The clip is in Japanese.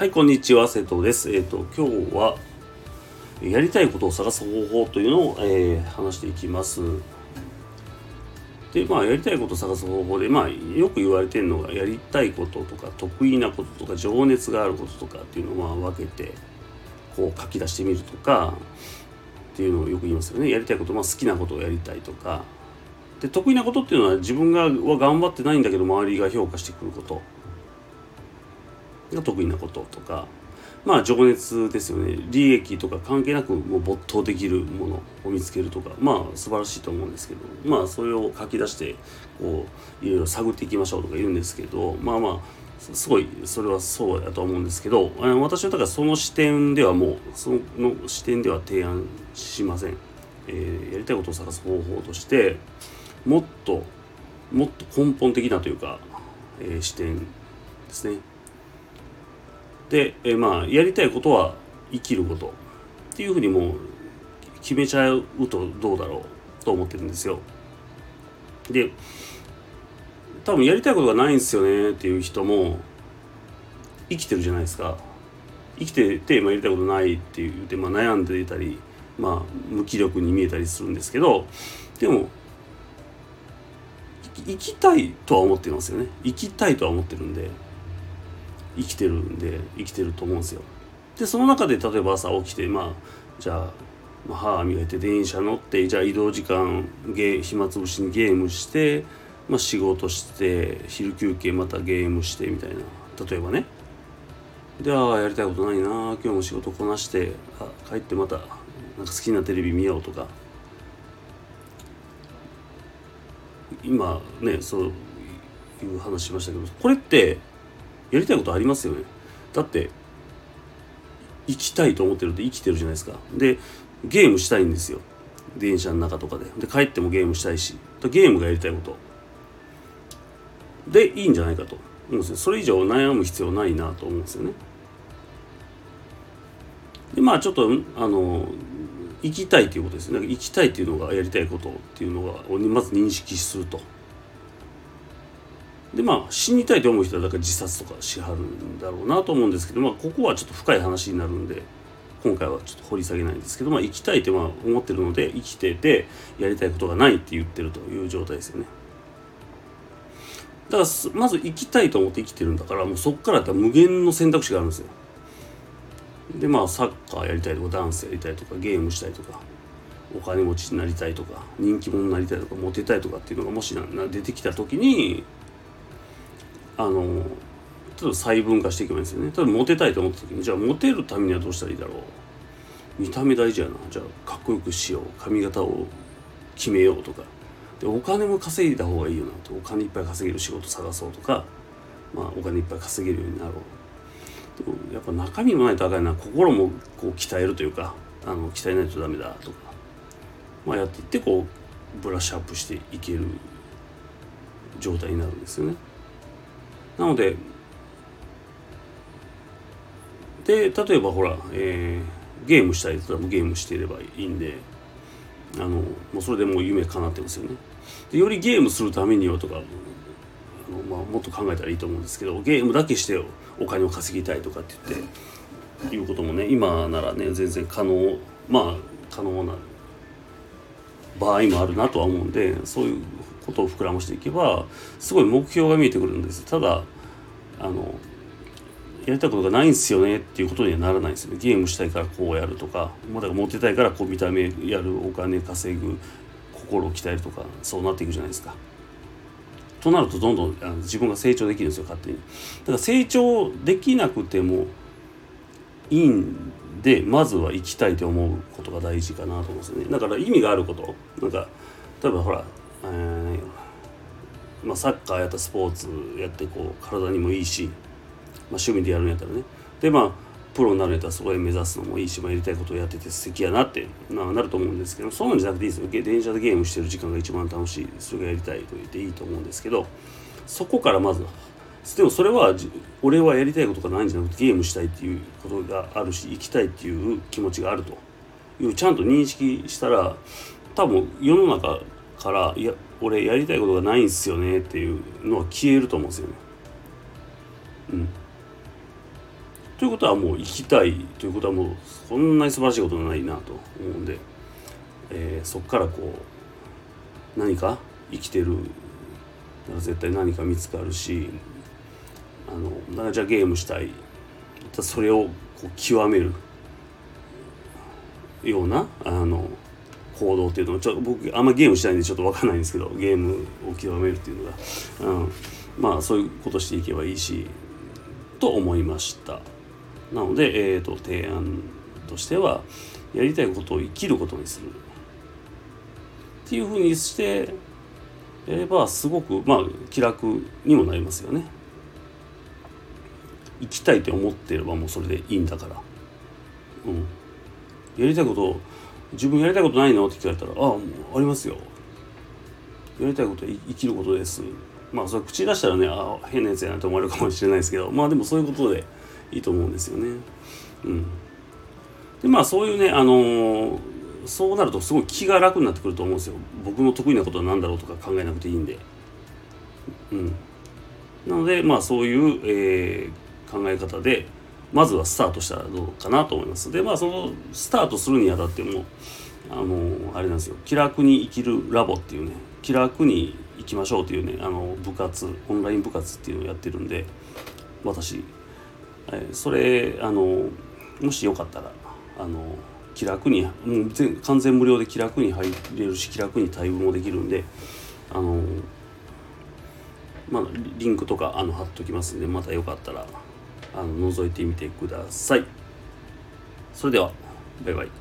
はい、こんにちは、瀬戸です。えっ、と、今日は、やりたいことを探す方法というのを、えー話していきます。で、まあ、やりたいことを探す方法で、まあ、よく言われてるのが、やりたいこととか、得意なこととか、情熱があることとかっていうのを、まあ、分けて、こう、書き出してみるとか、っていうのをよく言いますよね。やりたいこと、まあ、好きなことをやりたいとか。で、得意なことっていうのは、自分がは頑張ってないんだけど、周りが評価してくること。が得意なこととかまあ情熱ですよね。利益とか関係なくもう没頭できるものを見つけるとかまあ素晴らしいと思うんですけどまあそれを書き出してこういろいろ探っていきましょうとか言うんですけどまあまあすごいそれはそうだと思うんですけど私はだからその視点ではもうその視点では提案しません、えーやりたいことを探す方法としてもっともっと根本的なというか、えー視点ですね。で、えーまあやりたいことは生きることっていうふうにもう決めちゃうとどうだろうと思ってるんですよ。で多分やりたいことがないんですよねっていう人も生きてるじゃないですか。生きてて、まあ、やりたいことないって言って、まあ、悩んでいたり、まあ、無気力に見えたりするんですけどでも生きたいとは思ってますよね生きたいとは思ってるんで生きてるんで生きてると思うんですよ。でその中で例えば朝起きてまあじゃあ、まあ、歯磨いて電車乗ってじゃあ移動時間ゲ暇つぶしにゲームして、まあ、仕事して昼休憩またゲームしてみたいな。例えばね。でああやりたいことないな今日も仕事こなしてあ帰ってまたなんか好きなテレビ見ようとか。今ねそういう話しましたけどこれってやりたいことありますよね。だって生きたいと思ってるって生きてるじゃないですか。でゲームしたいんですよ。電車の中とかで。で帰ってもゲームしたいし。ゲームがやりたいこと。でいいんじゃないかと。思うんですよ。それ以上悩む必要ないなと思うんですよね。でまあちょっとあの生きたいということですね。生きたいというのがやりたいことっていうのがまず認識すると。でまあ死にたいと思う人はだから自殺とかしはるんだろうなと思うんですけどまあここはちょっと深い話になるんで今回はちょっと掘り下げないんですけどまあ生きたいってまあ思ってるので生きててやりたいことがないって言ってるという状態ですよね。だからまず生きたいと思って生きてるんだからもうそっからやったら無限の選択肢があるんですよ。でまあサッカーやりたいとかダンスやりたいとかゲームしたいとかお金持ちになりたいとか人気者になりたいとかモテたいとかっていうのがもしなな出てきた時にあの例えば細分化していけばいいんですよね。例えばモテたいと思った時にじゃあモテるためにはどうしたらいいだろう。見た目大事やな。じゃあかっこよくしよう。髪型を決めようとか。でお金も稼いだ方がいいよなと。お金いっぱい稼げる仕事探そうとか。まあお金いっぱい稼げるようになろう。やっぱ中身もないとあかんな。心もこう鍛えるというか。あの鍛えないとダメだとか。まあやっていってこうブラッシュアップしていける状態になるんですよね。なのでで例えばほら、えーゲームしたい人はもうゲームしていればいいんであのもうそれでもう夢叶ってますよね。でよりゲームするためにはとかあの、まあ、もっと考えたらいいと思うんですけどゲームだけしてお金を稼ぎたいとかって言っていうこともね今ならね全然可能まあ可能な場合もあるなとは思うんでそういうことを膨らましていけばすごい目標が見えてくるんですただあのやりたいことがないんですよねっていうことにはならないんですよねゲームしたいからこうやるとかまだからモテたいからこう見た目やるお金稼ぐ心を鍛えるとかそうなっていくじゃないですか。となるとどんどんあの自分が成長できるんですよ勝手に。だから成長できなくてもいいんでまずは生きたいと思うことが大事かなと思うんですね。だから意味があること。なんか例えばほら、えーまあ、サッカーやったスポーツやってこう体にもいいし、まあ、趣味でやるんやったらね。でまあプロになるんやったらそこへ目指すのもいいし、まあ、やりたいことをやってて素敵やなってななると思うんですけどそうなんじゃなくていいですよ。電車でゲームしてる時間が一番楽しい。それがやりたいと言っていいと思うんですけどそこからまずでもそれは俺はやりたいことがないんじゃなくてゲームしたいっていうことがあるし生きたいっていう気持ちがあるというちゃんと認識したら多分世の中からいや俺やりたいことがないんすよねっていうのは消えると思うんですよね。うん、ということはもう生きたいということはもうそんなに素晴らしいことはないなと思うんで、えー、そこからこう何か生きてる絶対何か見つかるしあのだかじゃあゲームしたい。それをこう極める。ようなあの行動っていうの。はちょっと僕あんまゲームしたいんでちょっと分かんないんですけどゲームを極めるっていうのが、うん、まあそういうことしていけばいいしと思いました。なので、えーと、提案としてはやりたいことを生きることにする。っていうふうにしてやればすごくまあ気楽にもなりますよね。生きたいって思ってればもうそれでいいんだから。うん。やりたいこと自分やりたいことないの？って聞かれたら「ああもうありますよ」やりたいことは生きることです。まあそれ口出したらねあ変なやつやなと思われるかもしれないですけどまあでもそういうことでいいと思うんですよね。うん。でまあそういうねあのー、そうなるとすごい気が楽になってくると思うんですよ。僕の得意なことは何だろうとか考えなくていいんで。うん。なのでまあそういう、えー、考え方でまずはスタートしたらどうかなと思います。でまあそのスタートするにあたってもあのあれなんですよ気楽に生きるラボっていうね気楽に行きましょうっていうねあの部活オンライン部活っていうのをやってるんで私、それあのもしよかったらあの気楽にもう全完全無料で気楽に入れるし気楽に対応もできるんであのまあリンクとかあの貼っときますんでまたよかったらあの覗いてみてください。それではバイバイ。